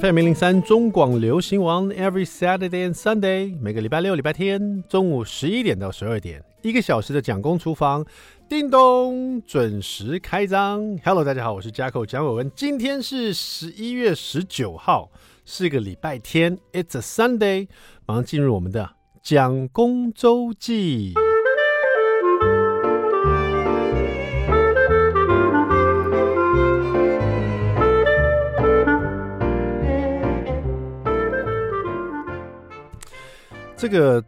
FM 零零三中广流行王，Every Saturday and Sunday，每个礼拜六、礼拜天中午十一点到十二点，一个小时的蒋公厨房，叮咚准时开张。Hello，大家好，我是 jack 蒋伟文，今天是十一月十九号，是个礼拜天，It's a Sunday，马上进入我们的蒋公周记。这个，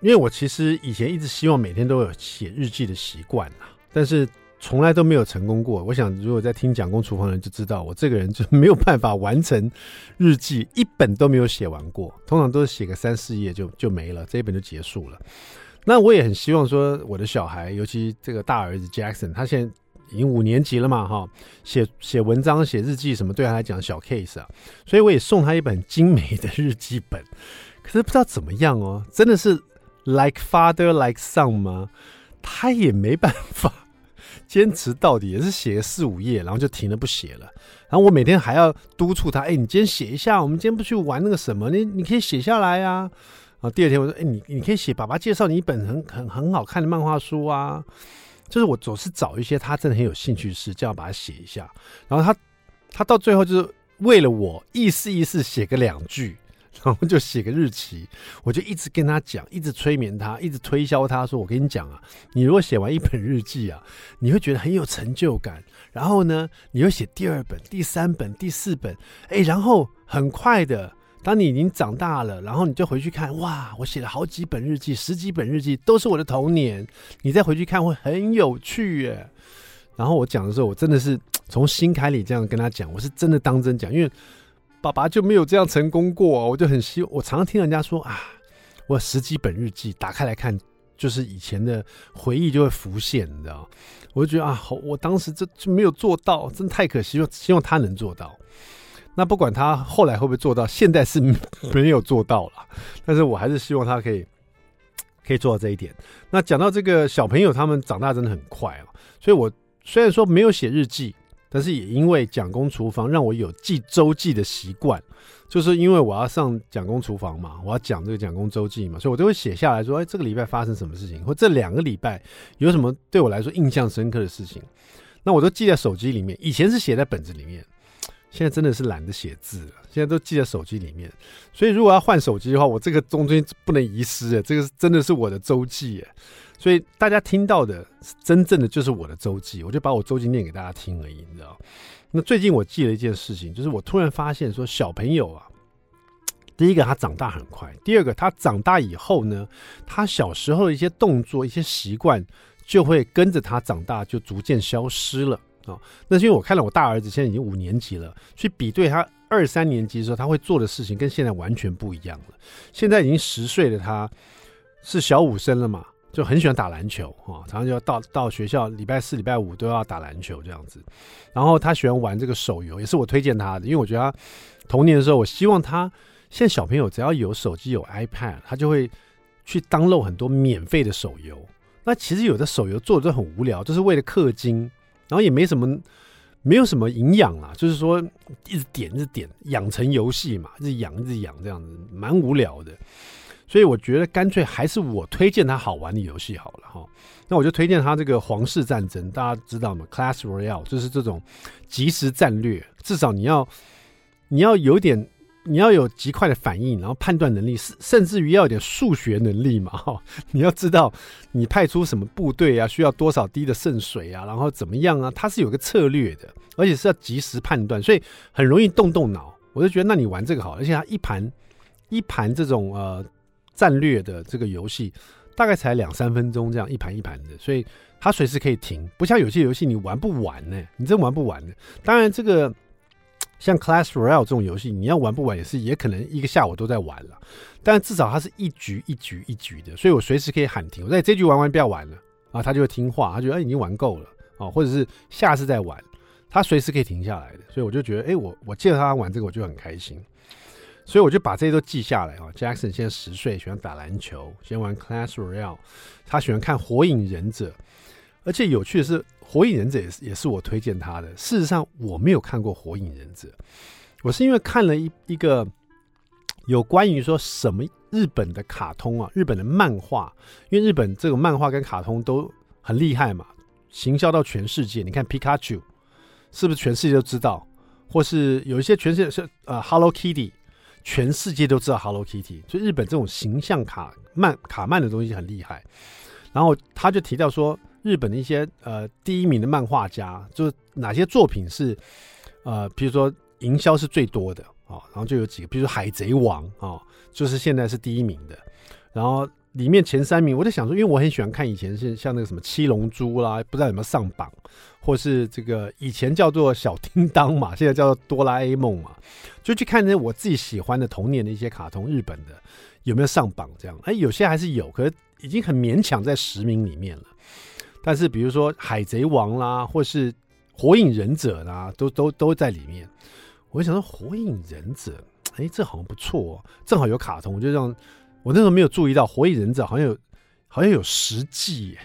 因为我其实以前一直希望每天都有写日记的习惯啊，但是从来都没有成功过。我想，如果在听蒋公厨房的人就知道，我这个人就 没有办法完成日记，一本都没有写完过。通常都是写个三四页就就没了，这一本就结束了。那我也很希望说，我的小孩，尤其这个大儿子 Jackson，他现在已经五年级了嘛，哈，写写文章、写日记什么，对他来讲小 case 啊，所以我也送他一本精美的日记本。可是不知道怎么样哦，真的是 like father like son 吗？他也没办法坚持到底，也是写个四五页，然后就停了不写了。然后我每天还要督促他，哎，你今天写一下，我们今天不去玩那个什么，你你可以写下来呀。然后第二天我说，哎，你你可以写，爸爸介绍你一本很很很好看的漫画书啊。就是我总是找一些他真的很有兴趣的事，叫他把它写一下。然后他他到最后就是为了我意思意思写个两句。然后就写个日期，我就一直跟他讲，一直催眠他，一直推销他说：“我跟你讲啊，你如果写完一本日记啊，你会觉得很有成就感。然后呢，你会写第二本、第三本、第四本，哎，然后很快的，当你已经长大了，然后你就回去看，哇，我写了好几本日记，十几本日记都是我的童年，你再回去看会很有趣耶。”然后我讲的时候，我真的是从心坎里这样跟他讲，我是真的当真讲，因为。爸爸就没有这样成功过，我就很希。我常常听人家说啊，我十几本日记打开来看，就是以前的回忆就会浮现，你知道？我就觉得啊，好，我当时这就没有做到，真太可惜了。希望他能做到。那不管他后来会不会做到，现在是没有做到了。但是我还是希望他可以可以做到这一点。那讲到这个小朋友，他们长大真的很快啊，所以我虽然说没有写日记。但是也因为蒋公厨房让我有记周记的习惯，就是因为我要上蒋公厨房嘛，我要讲这个蒋公周记嘛，所以我都会写下来说，哎，这个礼拜发生什么事情，或这两个礼拜有什么对我来说印象深刻的事情，那我都记在手机里面。以前是写在本子里面，现在真的是懒得写字了，现在都记在手机里面。所以如果要换手机的话，我这个中间不能遗失啊，这个真的是我的周记哎。所以大家听到的真正的就是我的周记，我就把我周记念给大家听而已，你知道？那最近我记了一件事情，就是我突然发现说，小朋友啊，第一个他长大很快，第二个他长大以后呢，他小时候的一些动作、一些习惯就会跟着他长大就逐渐消失了啊。那是因为我看了我大儿子现在已经五年级了，去比对他二三年级的时候他会做的事情，跟现在完全不一样了。现在已经十岁的他，是小五生了嘛？就很喜欢打篮球啊，常常就要到到学校，礼拜四、礼拜五都要打篮球这样子。然后他喜欢玩这个手游，也是我推荐他的，因为我觉得他童年的时候，我希望他现在小朋友只要有手机有 iPad，他就会去 download 很多免费的手游。那其实有的手游做的很无聊，就是为了氪金，然后也没什么没有什么营养啊，就是说一直点一直点养成游戏嘛，一直养一直养这样子，蛮无聊的。所以我觉得干脆还是我推荐他好玩的游戏好了哈。那我就推荐他这个皇室战争，大家知道吗？Class Royale 就是这种即时战略，至少你要你要有点，你要有极快的反应，然后判断能力，甚至于要有点数学能力嘛哈。你要知道你派出什么部队啊，需要多少滴的圣水啊，然后怎么样啊？它是有个策略的，而且是要及时判断，所以很容易动动脑。我就觉得那你玩这个好，而且它一盘一盘这种呃。战略的这个游戏大概才两三分钟，这样一盘一盘的，所以它随时可以停，不像有些游戏你玩不完呢，你真玩不完的。当然，这个像 Clash Royale 这种游戏，你要玩不完也是，也可能一个下午都在玩了。但至少它是一局一局一局的，所以我随时可以喊停。我在这局玩完不要玩了啊，他就会听话，他觉得哎已经玩够了啊，或者是下次再玩，他随时可以停下来的。所以我就觉得哎，我我见到他玩这个我就很开心。所以我就把这些都记下来啊。Jackson 现在十岁，喜欢打篮球，喜欢玩 Clash Royale，他喜欢看《火影忍者》，而且有趣的是，《火影忍者》也是也是我推荐他的。事实上，我没有看过《火影忍者》，我是因为看了一一个有关于说什么日本的卡通啊，日本的漫画，因为日本这个漫画跟卡通都很厉害嘛，行销到全世界。你看皮卡丘，是不是全世界都知道？或是有一些全世界是呃 Hello Kitty，全世界都知道 Hello Kitty。就日本这种形象卡漫卡漫的东西很厉害。然后他就提到说，日本的一些呃第一名的漫画家，就是哪些作品是呃，比如说营销是最多的啊、哦，然后就有几个，比如说《海贼王》啊、哦，就是现在是第一名的。然后里面前三名，我在想说，因为我很喜欢看以前是像那个什么《七龙珠》啦，不知道有没有上榜，或是这个以前叫做小叮当嘛，现在叫做哆啦 A 梦嘛，就去看那我自己喜欢的童年的一些卡通，日本的有没有上榜这样？哎，有些还是有，可是。已经很勉强在十名里面了，但是比如说《海贼王》啦，或是《火影忍者》啦，都都都在里面。我就想说，《火影忍者》哎，这好像不错哦，正好有卡通，我就让我那时候没有注意到，《火影忍者》好像有好像有十季，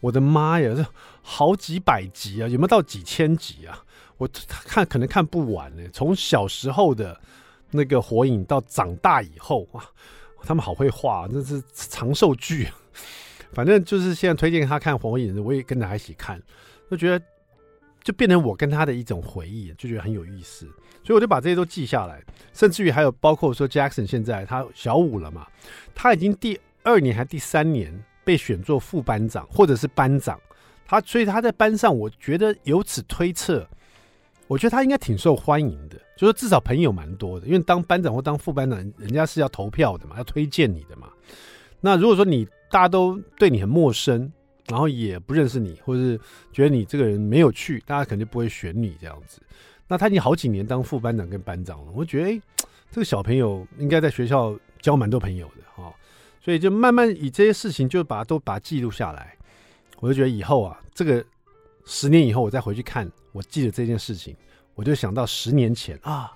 我的妈呀，这好几百集啊，有没有到几千集啊？我看可能看不完呢。从小时候的那个火影到长大以后啊。他们好会画，这是长寿剧。反正就是现在推荐他看《火影忍者》，我也跟着他一起看，就觉得就变成我跟他的一种回忆，就觉得很有意思。所以我就把这些都记下来，甚至于还有包括说 Jackson 现在他小五了嘛，他已经第二年还第三年被选做副班长或者是班长，他所以他在班上，我觉得由此推测。我觉得他应该挺受欢迎的，就是至少朋友蛮多的。因为当班长或当副班长，人家是要投票的嘛，要推荐你的嘛。那如果说你大家都对你很陌生，然后也不认识你，或者是觉得你这个人没有趣，大家肯定不会选你这样子。那他已经好几年当副班长跟班长了，我觉得哎，这个小朋友应该在学校交蛮多朋友的哈。所以就慢慢以这些事情就把它都把它记录下来。我就觉得以后啊，这个。十年以后，我再回去看，我记得这件事情，我就想到十年前啊，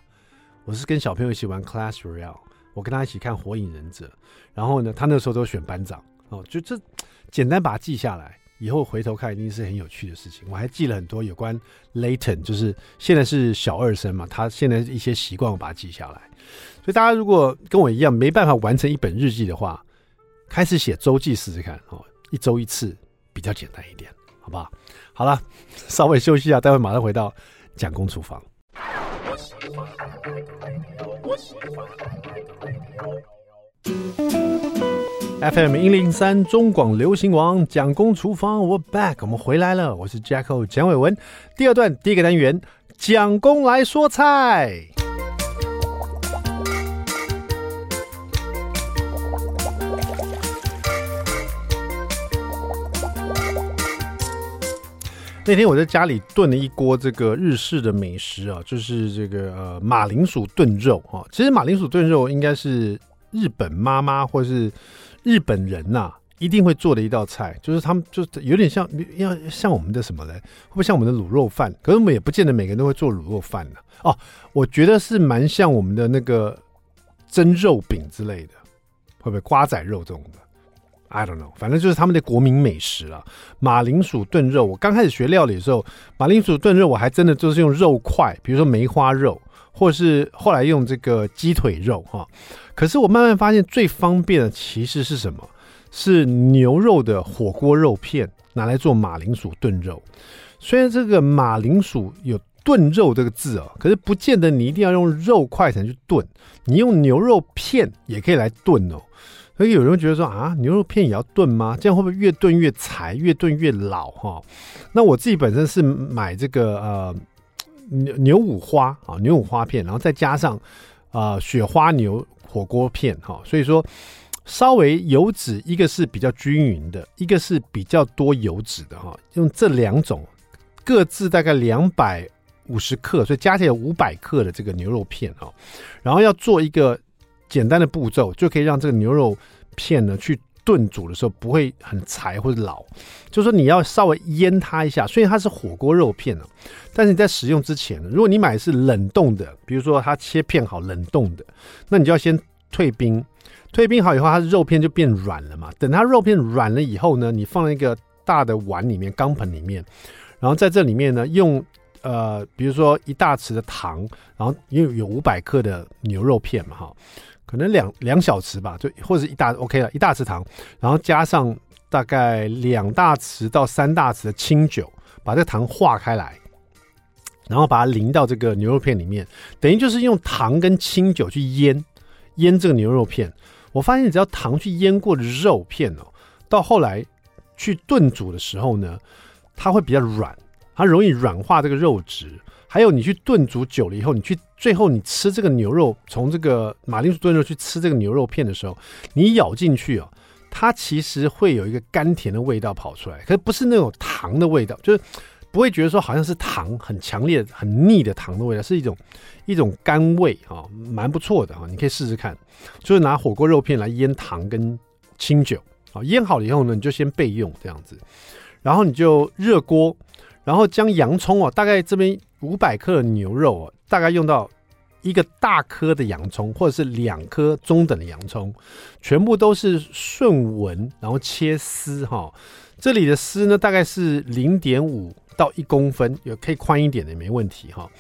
我是跟小朋友一起玩 Class Royale，我跟他一起看火影忍者，然后呢，他那时候都选班长哦，就这 简单把它记下来，以后回头看一定是很有趣的事情。我还记了很多有关 Layton，就是现在是小二生嘛，他现在一些习惯我把它记下来。所以大家如果跟我一样没办法完成一本日记的话，开始写周记试试看哦，一周一次比较简单一点，好不好？好了，稍微休息一下，待会马上回到蒋公厨房。FM 一零三中广流行王蒋公厨房，我 back，我们回来了，我是 Jacko 蒋伟文。第二段第一个单元，蒋公来说菜。那天我在家里炖了一锅这个日式的美食啊，就是这个呃马铃薯炖肉啊。其实马铃薯炖肉应该是日本妈妈或是日本人呐、一定会做的一道菜，就是他们就有点像要像我们的什么嘞？会不会像我们的卤肉饭？可是我们也不见得每个人都会做卤肉饭呢。哦，我觉得是蛮像我们的那个蒸肉饼之类的，会不会瓜仔肉这种的？I don't know，反正就是他们的国民美食了。马铃薯炖肉，我刚开始学料理的时候，马铃薯炖肉我还真的就是用肉块，比如说梅花肉，或是后来用这个鸡腿肉哈。可是我慢慢发现最方便的其实是什么？是牛肉的火锅肉片拿来做马铃薯炖肉。虽然这个马铃薯有炖肉这个字哦，可是不见得你一定要用肉块才能去炖，你用牛肉片也可以来炖哦。所以有人会觉得说啊，牛肉片也要炖吗？这样会不会越炖越柴，越炖越老哈？那我自己本身是买这个呃牛牛五花啊，牛五花片，然后再加上啊、雪花牛火锅片哈，所以说稍微油脂一个是比较均匀的，一个是比较多油脂的哈。用这两种各自大概两百五十克，所以加起来五百克的这个牛肉片哈，然后要做一个。简单的步骤就可以让这个牛肉片呢去炖煮的时候不会很柴或者老，就是说你要稍微腌它一下。虽然它是火锅肉片啊，但是你在使用之前，如果你买的是冷冻的，比如说它切片好冷冻的，那你就要先退冰。退冰好以后，它的肉片就变软了嘛。等它肉片软了以后呢，你放在一个大的碗里面、钢盆里面，然后在这里面呢用呃，比如说一大匙的糖，然后因为有五百克的牛肉片嘛，哈，可能两两小匙吧，就或者一大 OK 了，一大匙糖，然后加上大概两大匙到三大匙的清酒，把这个糖化开来，然后把它淋到这个牛肉片里面，等于就是用糖跟清酒去腌腌这个牛肉片。我发现只要糖去腌过的肉片哦，到后来去炖煮的时候呢，它会比较软。它容易软化这个肉质，还有你去炖煮久了以后，你去最后你吃这个牛肉，从这个马铃薯炖肉去吃这个牛肉片的时候，你咬进去哦，它其实会有一个甘甜的味道跑出来，可是不是那种糖的味道，就是不会觉得说好像是糖很强烈、很腻的糖的味道，是一种一种甘味啊，蛮不错的哈，你可以试试看，就是拿火锅肉片来腌糖跟清酒啊，腌好了以后呢，你就先备用这样子，然后你就热锅。然后将洋葱哦，大概这边五百克的牛肉哦，大概用到一个大颗的洋葱，或者是两颗中等的洋葱，全部都是顺纹，然后切丝哈、这里的丝呢，大概是零点五到一公分，有可以宽一点的没问题哈、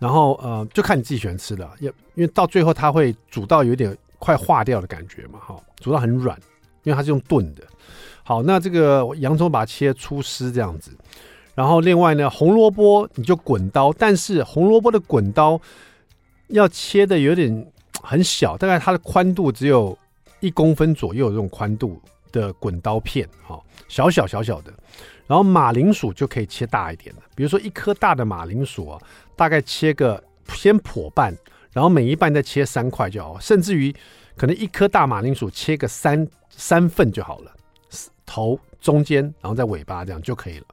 然后呃，就看你自己喜欢吃的，因因为到最后它会煮到有点快化掉的感觉嘛哈、煮到很软，因为它是用炖的。好，那这个洋葱把它切粗丝这样子。然后另外呢，红萝卜你就滚刀，但是红萝卜的滚刀要切的有点很小，大概它的宽度只有一公分左右这种宽度的滚刀片，哈，小小小小的。然后马铃薯就可以切大一点的，比如说一颗大的马铃薯啊，大概切个先剖半，然后每一半再切三块就好，甚至于可能一颗大马铃薯切个三三份就好了，头中间然后再尾巴这样就可以了。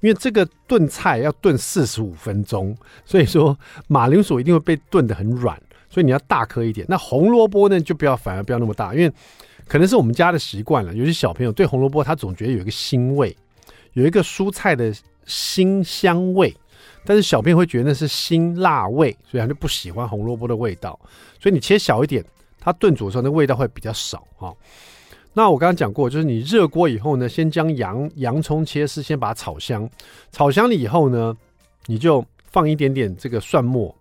因为这个炖菜要炖四十五分钟，所以说马铃薯一定会被炖得很软，所以你要大颗一点。那红萝卜呢，就不要，反而不要那么大，因为可能是我们家的习惯了。有些小朋友对红萝卜他总觉得有一个腥味，有一个蔬菜的腥香味，但是小朋友会觉得那是辛辣味，所以他就不喜欢红萝卜的味道。所以你切小一点，它炖煮的时候那味道会比较少哈。那我刚刚讲过，就是你热锅以后呢，先将洋洋葱切丝，先把它炒香。炒香了以后呢，你就放一点点这个蒜末，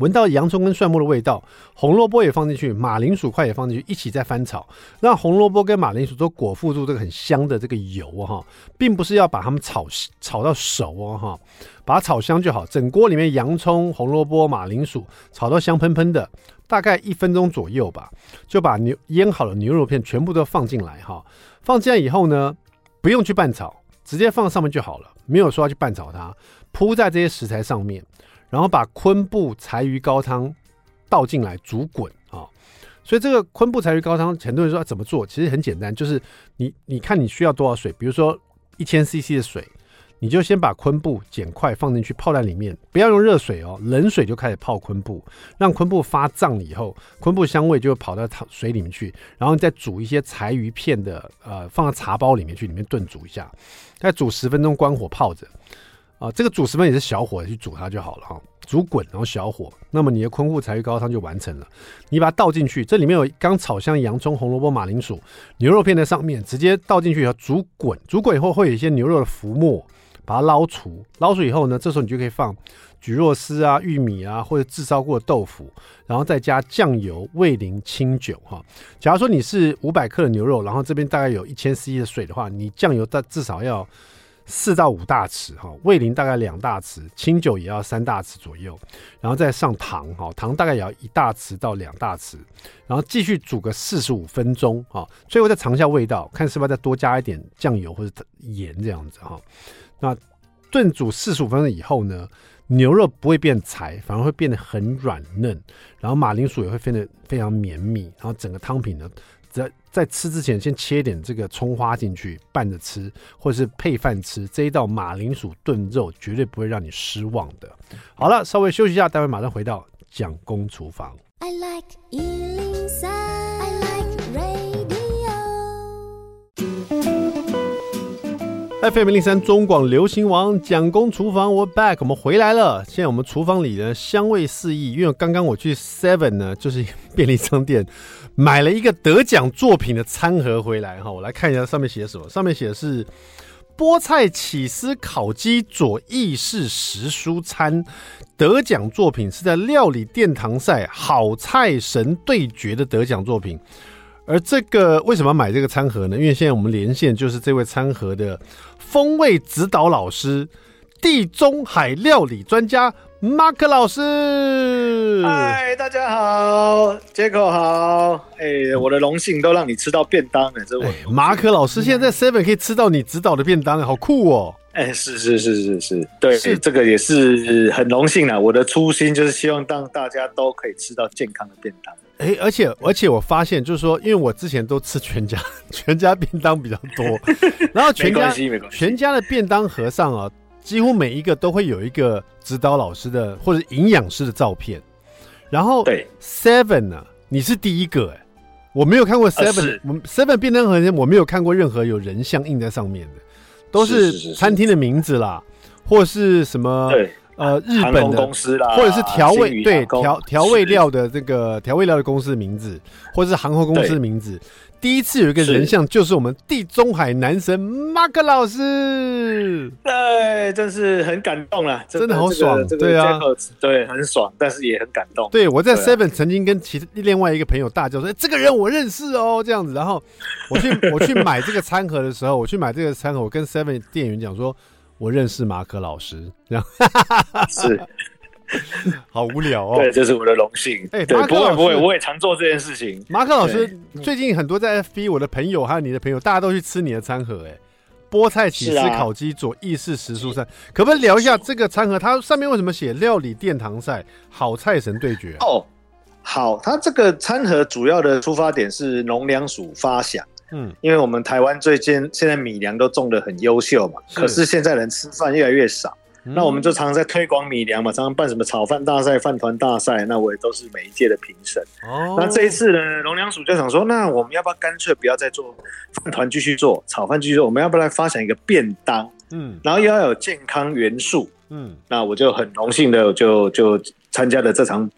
闻到洋葱跟蒜末的味道，红萝卜也放进去，马铃薯块也放进去，一起再翻炒，让红萝卜跟马铃薯都裹覆住这个很香的这个油哈，并不是要把它们炒炒到熟哦哈，把它炒香就好。整锅里面洋葱、红萝卜、马铃薯炒到香喷喷的。大概一分钟左右吧，就把牛腌好的牛肉片全部都放进来哈。放进来以后呢，不用去拌炒，直接放上面就好了，没有说要去拌炒它。铺在这些食材上面，然后把昆布柴鱼高汤倒进来煮滚啊。所以这个昆布柴鱼高汤，很多人说怎么做，其实很简单，就是你你看你需要多少水，比如说一千 CC 的水。你就先把昆布剪块放进去泡在里面，不要用热水哦，冷水就开始泡昆布，让昆布发胀以后，昆布香味就会跑到汤水里面去，然后再煮一些柴鱼片的，呃，放到茶包里面去，里面炖煮一下，再煮十分钟，关火泡着，啊、呃，这个煮十分钟也是小火去煮它就好了哈，煮滚然后小火，那么你的昆布柴鱼高汤就完成了。你把它倒进去，这里面有刚炒香洋葱、红萝卜、马铃薯、牛肉片在上面，直接倒进去以后煮滚，煮滚以后会有一些牛肉的浮沫。把它捞出，捞出以后呢，这时候你就可以放蒟蒻丝啊、玉米啊，或者炙烧过的豆腐，然后再加酱油、味淋、清酒哈。假如说你是五百克的牛肉，然后这边大概有一千 CC 的水的话，你酱油大至少要四到五大匙哈，味淋大概两大匙，清酒也要三大匙左右，然后再上糖哈，糖大概也要一大匙到两大匙，然后继续煮个四十五分钟哈，最后再尝一下味道，看是不是再多加一点酱油或者盐这样子哈。那炖煮四十五分钟以后呢，牛肉不会变柴，反而会变得很软嫩，然后马铃薯也会变得非常绵密，然后整个汤品呢，在在吃之前先切一点这个葱花进去拌着吃，或者是配饭吃，这一道马铃薯炖肉绝对不会让你失望的。好了，稍微休息一下，待会马上回到蒋公厨房。I like FM 零三中广流行王蒋公厨房，我 back，我们回来了。现在我们厨房里呢，香味四溢，因为刚刚我去 Seven 呢，就是 便利商店买了一个得奖作品的餐盒回来哈。我来看一下上面写什么，上面写的是菠菜起司烤鸡佐意式时蔬餐得奖作品是在料理殿堂赛好菜神对决的得奖作品。而这个为什么要买这个餐盒呢？因为现在我们连线就是这位餐盒的风味指导老师，地中海料理专家马克老师。嗨，大家好，杰克好。哎、欸，我的荣幸都让你吃到便当了，这我、欸、马克老师现在在 Seven 可以吃到你指导的便当，好酷哦。哎、欸，是是是是是，对，是这个也是很荣幸啊。我的初心就是希望让大家都可以吃到健康的便当。哎、欸，而且而且我发现，就是说，因为我之前都吃全家全家便当比较多，然后全家全家的便当盒上啊，几乎每一个都会有一个指导老师的或者营养师的照片。然后对 Seven 呢、啊，你是第一个哎、欸，我没有看过 Seven，我 Seven 便当盒我没有看过任何有人像印在上面的，都是餐厅的名字啦，是是是是或是什么。对呃，日本的公司啦，或者是调味对调调味料的这个调味料的公司的名字，或者是航空公司的名字。第一次有一个人像，就是我们地中海男神马克老师。对，真是很感动啊，真的好爽，这个、对啊，对，很爽，但是也很感动。对，我在 Seven 曾经跟其另外一个朋友大叫说：“欸、这个人我认识哦。”这样子，然后我去我去买这个餐盒的时候，我去买这个餐盒，我跟 Seven 店员讲说。我认识马可老师，这样是 好无聊哦。对，这是我的荣幸。哎、欸，对，不会不会，我也常做这件事情。马可老师最近很多在 FB，我的朋友还有你的朋友，大家都去吃你的餐盒。哎，菠菜起司烤鸡佐意式时蔬餐，可不可以聊一下这个餐盒？它上面为什么写料理殿堂赛好菜神对决、啊？哦，好，它这个餐盒主要的出发点是农粮署发想。嗯，因为我们台湾最近现在米粮都种的很优秀嘛，可是现在人吃饭越来越少，嗯，那我们就常常在推广米粮嘛，常常办什么炒饭大赛、饭团大赛，那我也都是每一届的评审。哦，那这一次呢，农粮署就想说，那我们要不要干脆不要再做饭团继续做，炒饭继续做，我们要不要来发展一个便当？嗯，然后又要有健康元素。嗯，那我就很荣幸的就就参加了这场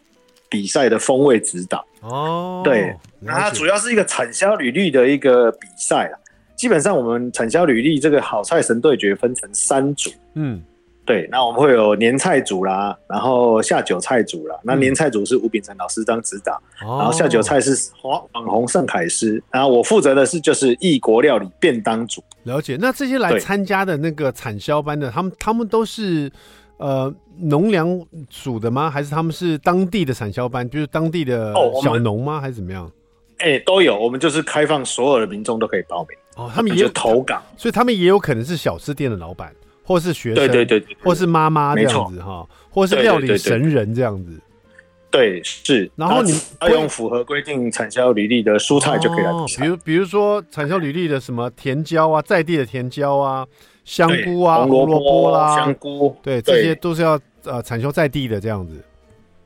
比赛的风味指导。哦，对。那它主要是一个产销履历的一个比赛啦，基本上我们产销履历这个好菜神对决分成三组，嗯，对，那我们会有年菜组啦，然后下酒菜组啦。那年菜组是吴秉成老师当指导，嗯，然后下酒菜是网网红盛凯师，然后我负责的是就是异国料理便当组。了解，那这些来参加的那个产销班的，他们他们都是。呃，农粮组的吗？还是他们是当地的产销班，就是当地的小农吗？还是怎么样？哎、欸，都有。我们就是开放所有的民众都可以报名。哦，他们也有投稿，所以他们也有可能是小吃店的老板，或是学生，对对对，对，或是妈妈这样子哈，或是料理神人这样子。对，是。然后你要用符合规定产销履历的蔬菜就可以来比如，比如说产销履历的什么甜椒啊，在地的甜椒啊。香菇啊，红萝卜啦，香菇，对，这些都是要呃产销在地的这样子。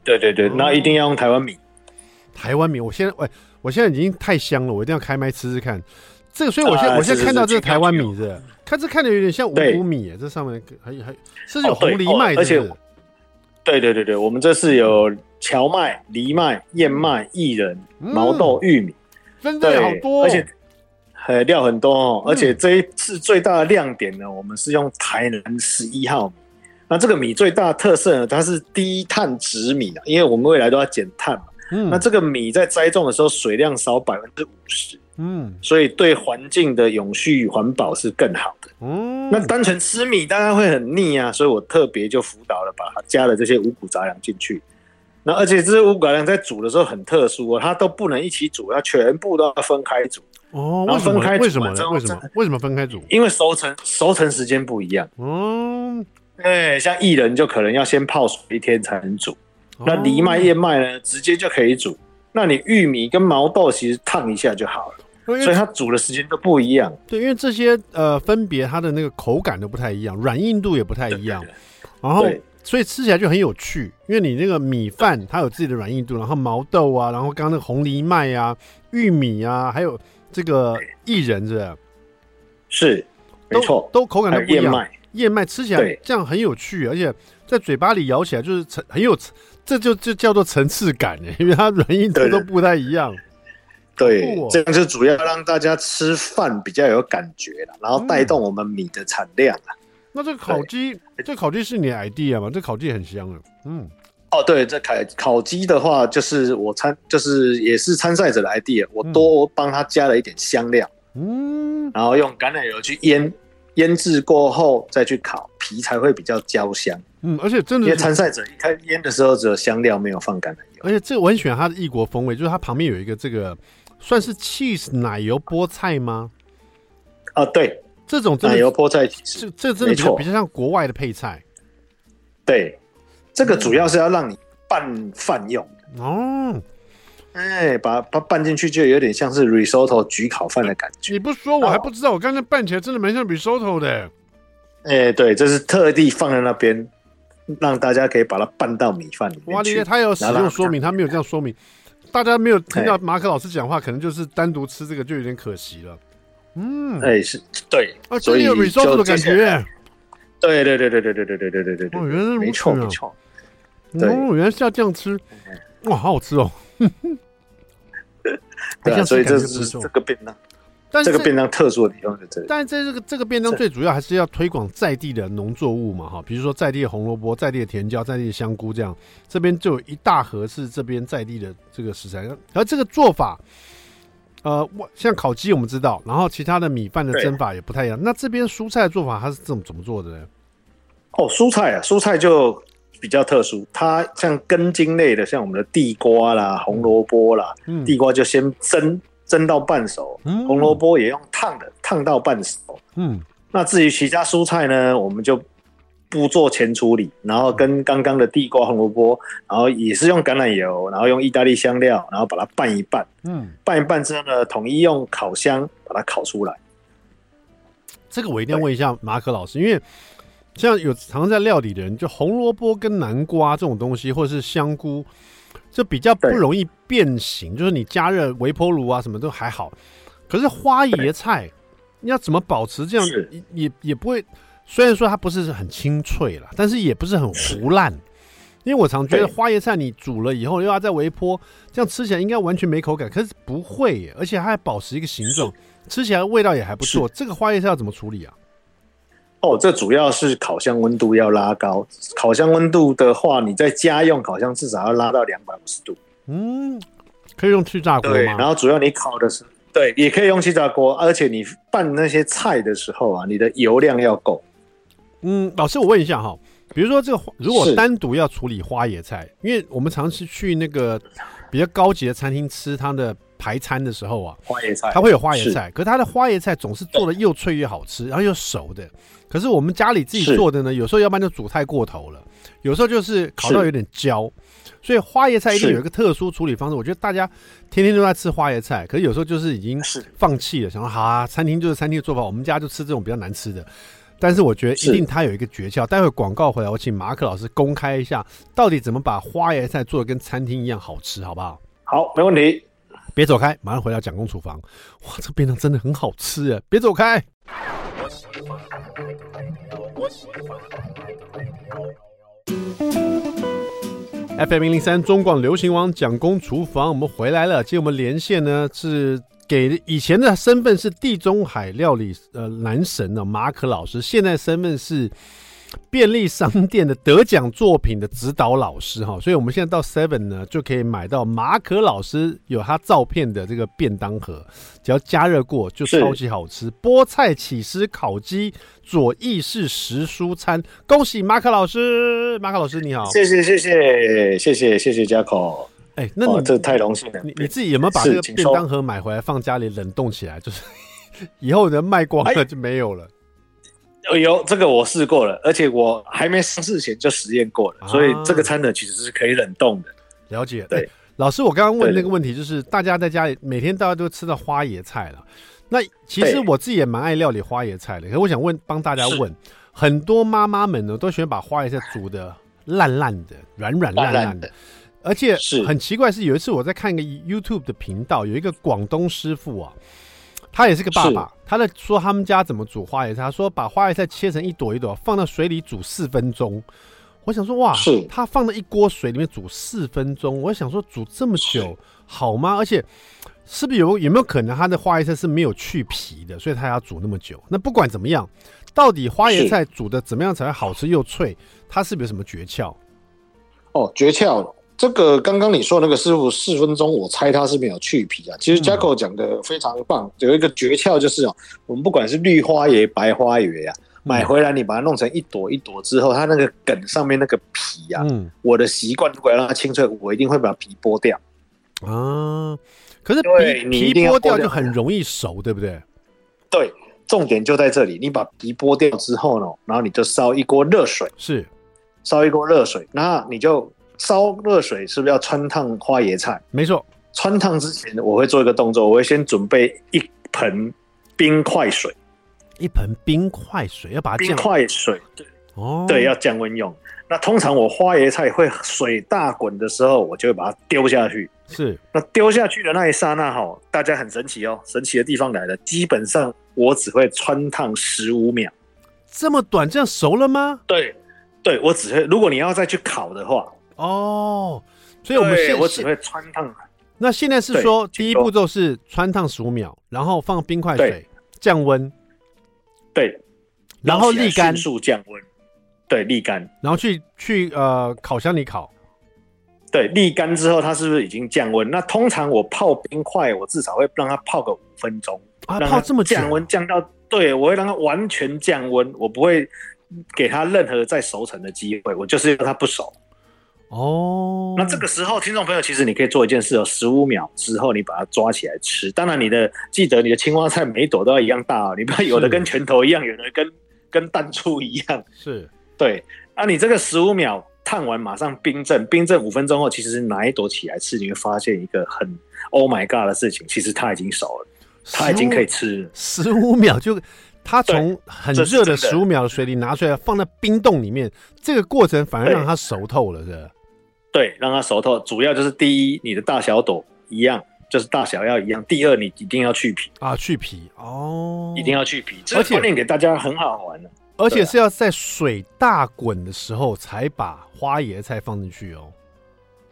对对对，那一定要用台湾米。台湾米，我现在喂，我现在已经太香了，我一定要开麦吃吃看。这个，所以我现在我现在看到这个台湾米是，看这看的有点像五谷米，这上面还还是有红藜麦，而且对对对对，我们这是有荞麦、藜麦、燕麦、薏仁、毛豆、玉米，真的好多，而且。呃，料很多哦，而且这一次最大的亮点呢，嗯、我们是用台南十一号米。那这个米最大的特色呢，它是低碳紫米啊，因为我们未来都要减碳嘛。嗯。那这个米在栽种的时候水量少百分之五十。嗯。所以对环境的永续环保是更好的。嗯。那单纯吃米当然会很腻啊，所以我特别就辅导了，把它加了这些五谷杂粮进去。那而且这些五谷杂粮在煮的时候很特殊哦，它都不能一起煮，它全部都要分开煮。哦，然后分开煮，为什么呢？为什么？为什么分开煮？因为熟成熟成时间不一样。嗯，对，像薏仁就可能要先泡水一天才能煮，哦、那藜麦、燕麦呢，直接就可以煮。那你玉米跟毛豆其实烫一下就好了，所以它煮的时间都不一样。对，因为这些呃分别它的那个口感都不太一样，软硬度也不太一样。对对对，然后所以吃起来就很有趣，因为你那个米饭它有自己的软硬度，然后毛豆啊，然后刚刚那个红藜麦啊、玉米啊，还有。这个薏仁是是没错，都口感都不一样。燕麦，燕麦吃起来这样很有趣，而且在嘴巴里咬起来就是层很有，这就就叫做层次感，因为它软硬度都不太一样。对，这样就主要让大家吃饭比较有感觉了，然后带动我们米的产量啊。那这个烤鸡，这烤鸡是你的 idea 吗？这烤鸡很香啊。嗯，哦，对，这烤烤鸡的话，就是我参，就是也是参赛者的 idea，我多帮他加了一点香料，嗯，然后用橄榄油去腌，腌制过后再去烤，皮才会比较焦香。嗯，而且真的，因为参赛者一开腌的时候只有香料，没有放橄榄油。而且这个我很喜欢它的异国风味，就是它旁边有一个这个算是 cheese 奶油菠菜吗？啊，对。这种奶油菠菜，这这真的比较比较像国外的配菜。对，这个主要是要让你拌饭用哦。哎，把它拌进去就有点像是 risotto 焗烤饭的感觉。你不说我还不知道，我刚才拌起来真的蛮像 risotto 的。哎，对，这是特地放在那边，让大家可以把它拌到米饭里面。哇，你他有使用说明，他没有这样说明，大家没有听到马可老师讲话，可能就是单独吃这个就有点可惜了。嗯，哎，是对啊，所以有 risotto 的感觉。对对对对对对对对对对对对，哦，原来没错没错。哦，原来是要这样吃，哇，好好吃哦。对啊，所以这是这个便当，但这个便当特殊的地方在这里。但是这个这个便当最主要还是要推广在地的农作物嘛，哈，比如说在地的红萝卜、在地的甜椒、在地的香菇，这样这边就有一大盒是这边在地的这个食材，而这个做法。呃，像烤鸡我们知道，然后其他的米饭的蒸法也不太一样。那这边蔬菜的做法它是怎么怎么做的呢？哦，蔬菜啊，蔬菜就比较特殊。它像根茎类的，像我们的地瓜啦、红萝卜啦，嗯、地瓜就先蒸蒸到半熟，嗯、红萝卜也用烫的，烫到半熟。嗯，那至于其他蔬菜呢，我们就。不做前处理，然后跟刚刚的地瓜、红萝卜，然后也是用橄榄油，然后用意大利香料，然后把它拌一拌。嗯，拌一拌之后呢，统一用烤箱把它烤出来。这个我一定要问一下马可老师，因为像有常在料理的人，就红萝卜跟南瓜这种东西，或者是香菇，就比较不容易变形，就是你加热微波炉啊，什么都还好。可是花椰菜，你要怎么保持这样，也也也不会。虽然说它不是很清脆了，但是也不是很糊烂，因为我常觉得花椰菜你煮了以后又要再微波，这样吃起来应该完全没口感，可是不会耶，而且它还保持一个形状，吃起来味道也还不错。这个花椰菜要怎么处理啊？哦，这主要是烤箱温度要拉高，烤箱温度的话，你在家用烤箱至少要拉到两百五十度。嗯，可以用气炸锅吗？对，然后主要你烤的是，对，也可以用气炸锅，而且你拌那些菜的时候啊，你的油量要够。嗯，老师，我问一下哈，比如说这个如果单独要处理花椰菜，因为我们常是去那个比较高级的餐厅吃它的排餐的时候啊，花椰菜它会有花椰菜，可是它的花椰菜总是做的又脆又好吃，然后又熟的。可是我们家里自己做的呢，有时候要不然就煮太过头了，有时候就是烤到有点焦，所以花椰菜一定有一个特殊处理方式。我觉得大家天天都在吃花椰菜，可是有时候就是已经放弃了，想说好啊，餐厅就是餐厅的做法，我们家就吃这种比较难吃的。但是我觉得一定它有一个诀窍。待会广告回来，我请马可老师公开一下，到底怎么把花椰菜做的跟餐厅一样好吃，好不好？好，没问题。别走开，马上回到蒋公厨房。哇，这个便当真的很好吃哎！别走开。FM 零零三中广流行网蒋公厨房，我们回来了。今天我们连线呢是。给以前的身份是地中海料理呃男神的、马可老师，现在身份是便利商店的得奖作品的指导老师哈，所以我们现在到 Seven 呢就可以买到马可老师有他照片的这个便当盒，只要加热过就超级好吃。菠菜起司烤鸡左意式时蔬餐，恭喜马可老师，马可老师你好，谢谢谢谢谢谢谢谢 Jaco 哎、欸，那你、哦、这太荣幸了。你你自己有没有把这个便当盒买回来放家里冷冻起来？就是以后人卖光了就没有了。有有，这个我试过了，而且我还没上市前就实验过了，啊、所以这个餐呢其实是可以冷冻的。了解。对，老师，我刚刚问那个问题，就是大家在家里每天大家都吃到花椰菜了。那其实我自己也蛮爱料理花椰菜的，可是我想问，帮大家问，很多妈妈们呢都喜欢把花椰菜煮的烂烂的、软软烂烂的。而且很奇怪，是有一次我在看一个 YouTube 的频道，有一个广东师傅啊，他也是个爸爸，他在说他们家怎么煮花椰菜。他说把花椰菜切成一朵一朵，放到水里煮四分钟。我想说，哇，是他放在一锅水里面煮四分钟，我想说煮这么久好吗？而且是不是有有没有可能他的花椰菜是没有去皮的，所以他要煮那么久？那不管怎么样，到底花椰菜煮的怎么样才会好吃又脆？它是不是有什么诀窍？哦，诀窍。这个刚刚你说那个师傅四分钟，我猜他是没有去皮啊。其实 Jacko 讲的非常棒，有一个诀窍就是哦，我们不管是绿花椰、白花椰啊，买回来你把它弄成一朵一朵之后，它那个梗上面那个皮啊，嗯，我的习惯如果要让它清脆，我一定会把皮剥掉啊。可是皮皮剥掉就很容易熟，对不对？对，重点就在这里，你把皮剥掉之后呢，然后你就烧一锅热水，是烧一锅热水，那你就。烧热水是不是要穿烫花椰菜？没错，穿烫之前我会做一个动作，我会先准备一盆冰块水，一盆冰块水要把它冰块水，对，哦，对，要降温用。那通常我花椰菜会水大滚的时候，我就会把它丢下去。是，那丢下去的那一刹那，哈，大家很神奇哦，神奇的地方来了，基本上我只会穿烫十五秒，这么短，这样熟了吗？对，对我只会，如果你要再去烤的话。哦，所以我们现我只会穿烫。那现在是说，第一步骤是穿烫十五秒，然后放冰块水降温，对，然后沥干，迅速降温，对，沥干，然后去去呃烤箱里烤，对，沥干之后它是不是已经降温？那通常我泡冰块，我至少会让它泡个五分钟啊，泡这么降温降到，对，我会让它完全降温，我不会给它任何再熟成的机会，我就是让它不熟。哦，那这个时候，听众朋友，其实你可以做一件事哦，十五秒之后你把它抓起来吃。当然，你的记得你的青蛙菜每一朵都要一样大哦，你不要有的跟拳头一样，有的跟 跟弹珠一样。是，对。啊你这个十五秒烫完，马上冰镇，冰镇五分钟后，其实拿一朵起来吃，你会发现一个很 Oh my God 的事情，其实它已经熟了，它已经可以吃了。十五秒就。它从很热的十五秒的水里拿出来，放在冰冻里面，这个过程反而让它熟透了，是吧？对，让它熟透，主要就是第一，你的大小朵一样，就是大小要一样；第二，你一定要去皮啊，去皮哦，一定要去皮。而且念给大家很好玩的，而且是要在水大滚的时候才把花椰菜放进去哦。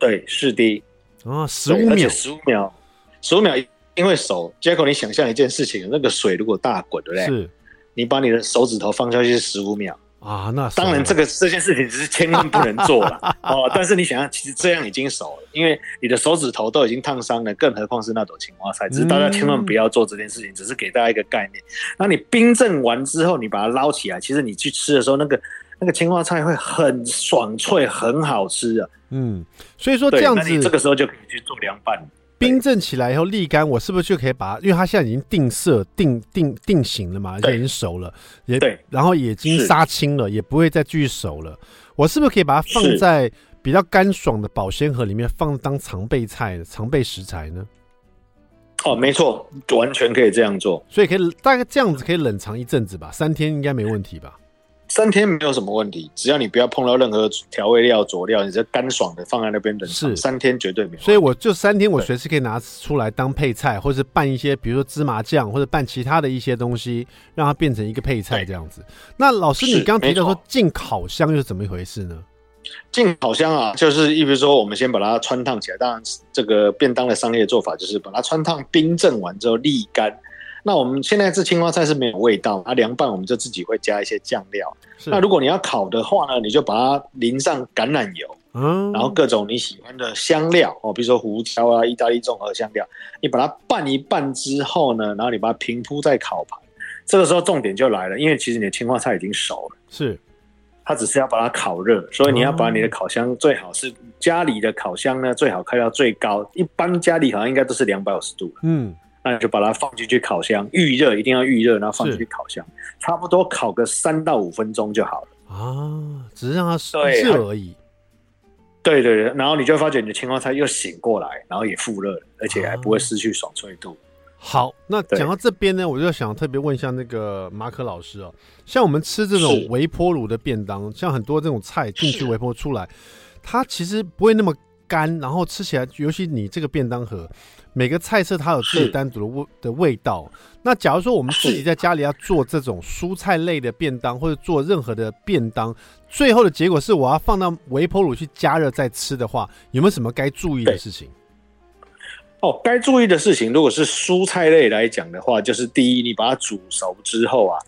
对，是的啊，十五秒，十五秒，十五秒，因为熟。结果你想象一件事情，那个水如果大滚，对不对？是。你把你的手指头放下去十五秒啊，那当然这个这件事情只是千万不能做了 哦。但是你想想，其实这样已经熟了，因为你的手指头都已经烫伤了，更何况是那朵青花菜。只是大家千万不要做这件事情，嗯、只是给大家一个概念。那你冰镇完之后，你把它捞起来，其实你去吃的时候，那个那个青花菜会很爽脆，很好吃啊。嗯，所以说这样子，你这个时候就可以去做凉拌。冰镇起来以后沥干，我是不是就可以把它？因为它现在已经定色、定定定型了嘛，而且已经熟了，也对，然后已经杀青了，也不会再继续熟了。我是不是可以把它放在比较干爽的保鲜盒里面，放当常备菜、常备食材呢？哦，没错，完全可以这样做。所以可以大概这样子可以冷藏一阵子吧，三天应该没问题吧？三天没有什么问题，只要你不要碰到任何调味料、佐料，你这干爽的放在那边等，是三天绝对没有。所以我就三天，我随时可以拿出来当配菜，或者是拌一些，比如说芝麻酱，或者拌其他的一些东西，让它变成一个配菜这样子。那老师，你刚刚提到说进烤箱又是怎么一回事呢？进烤箱啊，就是一比如说我们先把它穿烫起来，当然这个便当的商业做法就是把它穿烫、冰镇完之后沥干。那我们现在吃青花菜是没有味道，啊，凉拌我们就自己会加一些酱料。那如果你要烤的话呢，你就把它淋上橄榄油，嗯，然后各种你喜欢的香料哦，比如说胡椒啊、意大利综合香料，你把它拌一拌之后呢，然后你把它平铺在烤盘。这个时候重点就来了，因为其实你的青花菜已经熟了，是，它只是要把它烤热，所以你要把你的烤箱最好是家里的烤箱呢，最好开到最高，一般家里好像应该都是两百五十度，嗯。那你就把它放进去烤箱，预热一定要预热，然后放进去烤箱，差不多烤个三到五分钟就好了。啊，只是让它热而已。对对对，然后你就发觉你的青花菜又醒过来，然后也复热了，而且还不会失去爽脆度。啊、好，那讲到这边呢，我就想特别问一下那个马可老师哦，像我们吃这种微波炉的便当，像很多这种菜进去微波出来，它其实不会那么干，然后吃起来，尤其你这个便当盒，每个菜色它有自己单独的味的味道。那假如说我们自己在家里要做这种蔬菜类的便当，或者做任何的便当，最后的结果是我要放到微波炉去加热再吃的话，有没有什么该注意的事情？哦，该注意的事情，如果是蔬菜类来讲的话，就是第一，你把它煮熟之后啊，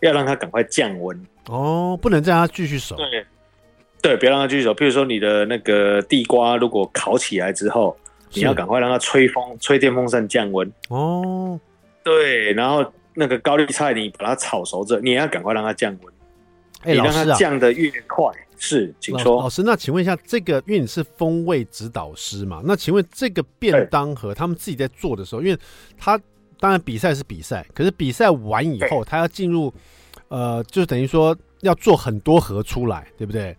要让它赶快降温哦，不能让它继续熟。对。对，别让它继续熟。譬如说，你的那个地瓜如果烤起来之后，你要赶快让它吹风，吹电风扇降温。哦，对，然后那个高丽菜，你把它炒熟之后，你也要赶快让它降温。哎，你让它降的越快，啊、是，请说。老师，那请问一下，这个因为你是风味指导师嘛？那请问这个便当盒他们自己在做的时候，因为他当然比赛是比赛，可是比赛完以后，他要进入呃，就等于说要做很多盒出来，对不对？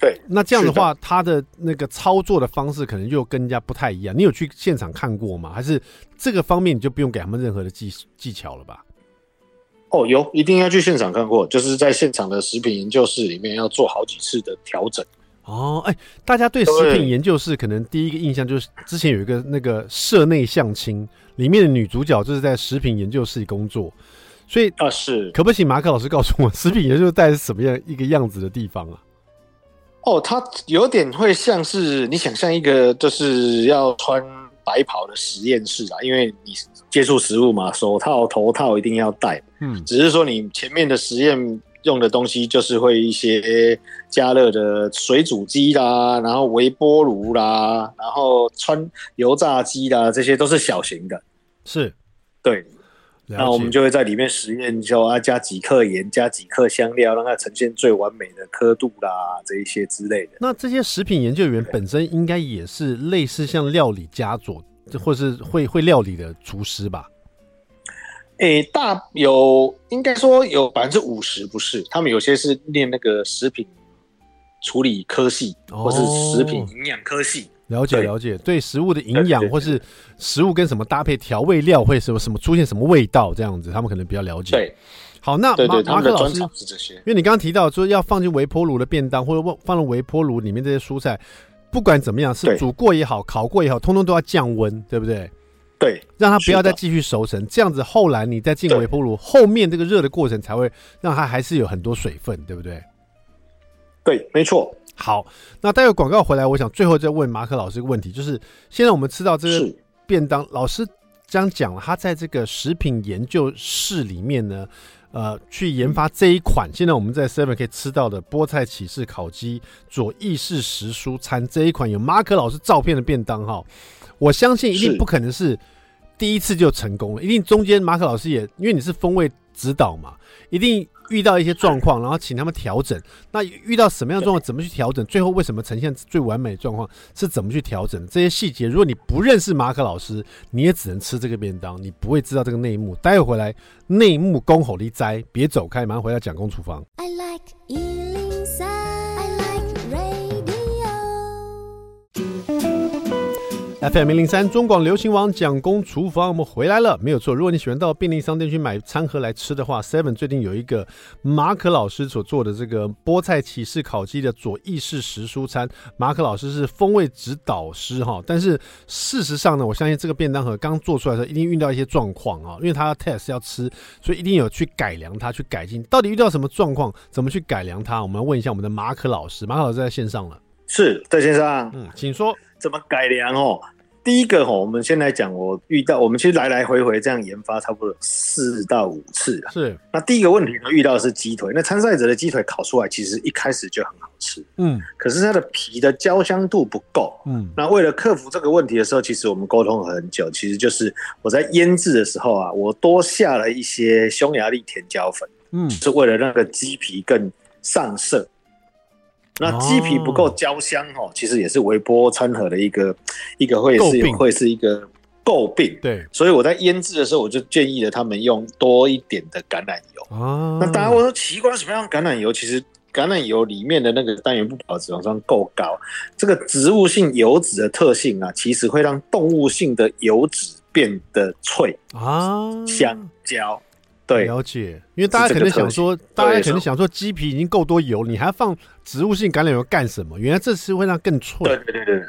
对，那这样的话，他的那个操作的方式可能就跟人家不太一样。你有去现场看过吗？还是这个方面你就不用给他们任何的技技巧了吧？哦，有，一定要去现场看过，就是在现场的食品研究室里面要做好几次的调整。哦，哎，大家对食品研究室可能第一个印象就是之前有一个那个社内相亲，里面的女主角就是在食品研究室里工作，所以啊是，可不可以请马克老师告诉我，食品研究室大概是什么样一个样子的地方啊？哦，它有点会像是你想象一个就是要穿白袍的实验室啊，因为你接触食物嘛，手套、头套一定要戴。嗯，只是说你前面的实验用的东西就是会一些加热的水煮机啦，然后微波炉啦，然后穿油炸机啦，这些都是小型的。是，对。那我们就会在里面实验，就啊加几克盐，加几克香料，让它呈现最完美的刻度啦，这一些之类的。那这些食品研究员本身应该也是类似像料理家族，或是会会料理的厨师吧？诶、欸，大有应该说有百分之五十不是，他们有些是念那个食品处理科系，或是食品营养科系。了解了解，对食物的营养或是食物跟什么搭配调味料会什么什么出现什么味道这样子，他们可能比较了解。对，好，那马马克老师，因为你刚刚提到说要放进微波炉的便当，或者放到微波炉里面这些蔬菜，不管怎么样是煮过也好，烤过也好，通通都要降温，对不对？对，让它不要再继续熟成，这样子后来你再进微波炉，后面这个热的过程才会让它还是有很多水分，对不对？对，没错。好，那待会广告回来，我想最后再问马可老师一个问题，就是现在我们吃到这个便当，老师这样讲了，他在这个食品研究室里面呢，呃，去研发这一款，现在我们在 Seven 可以吃到的菠菜起司烤鸡佐意式时蔬餐这一款有马可老师照片的便当哈，我相信一定不可能是第一次就成功了，一定中间马可老师也因为你是风味指导嘛，一定。遇到一些状况，然后请他们调整。那遇到什么样的状况，怎么去调整？最后为什么呈现最完美的状况？是怎么去调整？这些细节，如果你不认识马可老师，你也只能吃这个便当，你不会知道这个内幕。待会回来，内幕恭候你摘，别走开，马上回到蒋公厨房。I like FM 零零三中广流行网蒋公厨房，我们回来了，没有错。如果你喜欢到便利商店去买餐盒来吃的话，Seven 最近有一个马可老师所做的这个菠菜起士烤鸡的左意式食蔬餐。马可老师是风味指导师哈，但是事实上呢，我相信这个便当盒刚做出来的时候一定遇到一些状况啊，因为他要 test 要吃，所以一定有去改良它，去改进。到底遇到什么状况，怎么去改良它？我们来问一下我们的马可老师。马可老师在线上了，是在线上，嗯，请说。怎么改良哦？第一个哈，我们先来讲，我遇到我们其实来来回回这样研发差不多四到五次。是，那第一个问题呢，遇到的是鸡腿。那参赛者的鸡腿烤出来其实一开始就很好吃，嗯，可是它的皮的焦香度不够，嗯。那为了克服这个问题的时候，其实我们沟通了很久，其实就是我在腌制的时候啊，我多下了一些匈牙利甜椒粉，嗯，是为了让个鸡皮更上色。那鸡皮不够焦香哦，其实也是微波餐盒的一个一个会是会是一个诟病。对，所以我在腌制的时候，我就建议了他们用多一点的橄榄油。啊，那大家会说奇怪，什么样橄榄油？其实橄榄油里面的那个单元不饱和脂肪酸够高，这个植物性油脂的特性啊，其实会让动物性的油脂变得脆啊，香蕉。对，了解，因为大家可能想说，大家可能想说，鸡皮已经够多油，你还要放植物性橄榄油干什么？原来这次会让更脆。对对对对，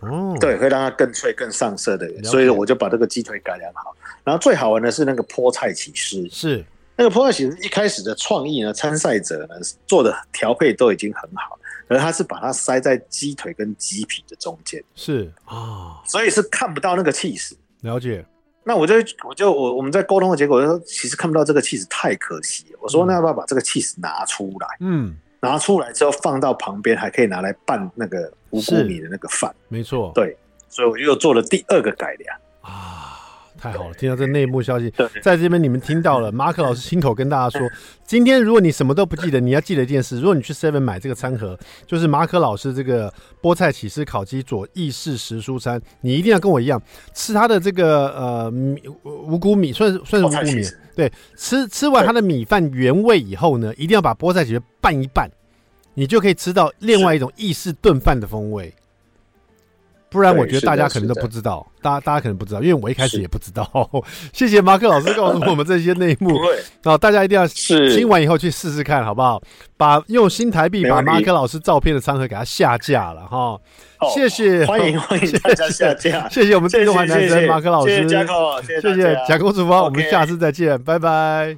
哦，对，会让它更脆、更上色的，所以我就把这个鸡腿改良好。然后最好玩的是那个菠菜起司，是那个菠菜起司一开始的创意呢，参赛者呢做的调配都已经很好，而他是把它塞在鸡腿跟鸡皮的中间，是啊，哦、所以是看不到那个气势。了解。那我就我就我我们在沟通的结果就说，其实看不到这个气 e 太可惜了。我说那要不要把这个气 e 拿出来？嗯。拿出来之后放到旁边，还可以拿来拌那个无谷米的那个饭。没错，对，所以我又做了第二个改良啊，太好了！听到这内幕消息，在这边你们听到了，马可老师亲口跟大家说，今天如果你什么都不记得，你要记得一件事：如果你去 Seven 买这个餐盒，就是马可老师这个菠菜起司烤鸡佐意式时蔬餐，你一定要跟我一样吃它的这个呃米五谷米，算是算是五谷米。对，吃吃完它的米饭原味以后呢，一定要把菠菜起司拌一拌。你就可以吃到另外一种意式炖饭的风味，不然我觉得大家可能都不知道，大家大家可能不知道，因为我一开始也不知道。谢谢马克老师告诉我们这些内幕，然后大家一定要听完以后去试试看，好不好？把用新台币把马克老师照片的餐盒给他下架了哈。谢谢，欢迎欢迎 大家下架，谢谢我们最中华男神马克老师，谢谢甲孔，谢谢甲孔厨房，我们下次再见，拜拜。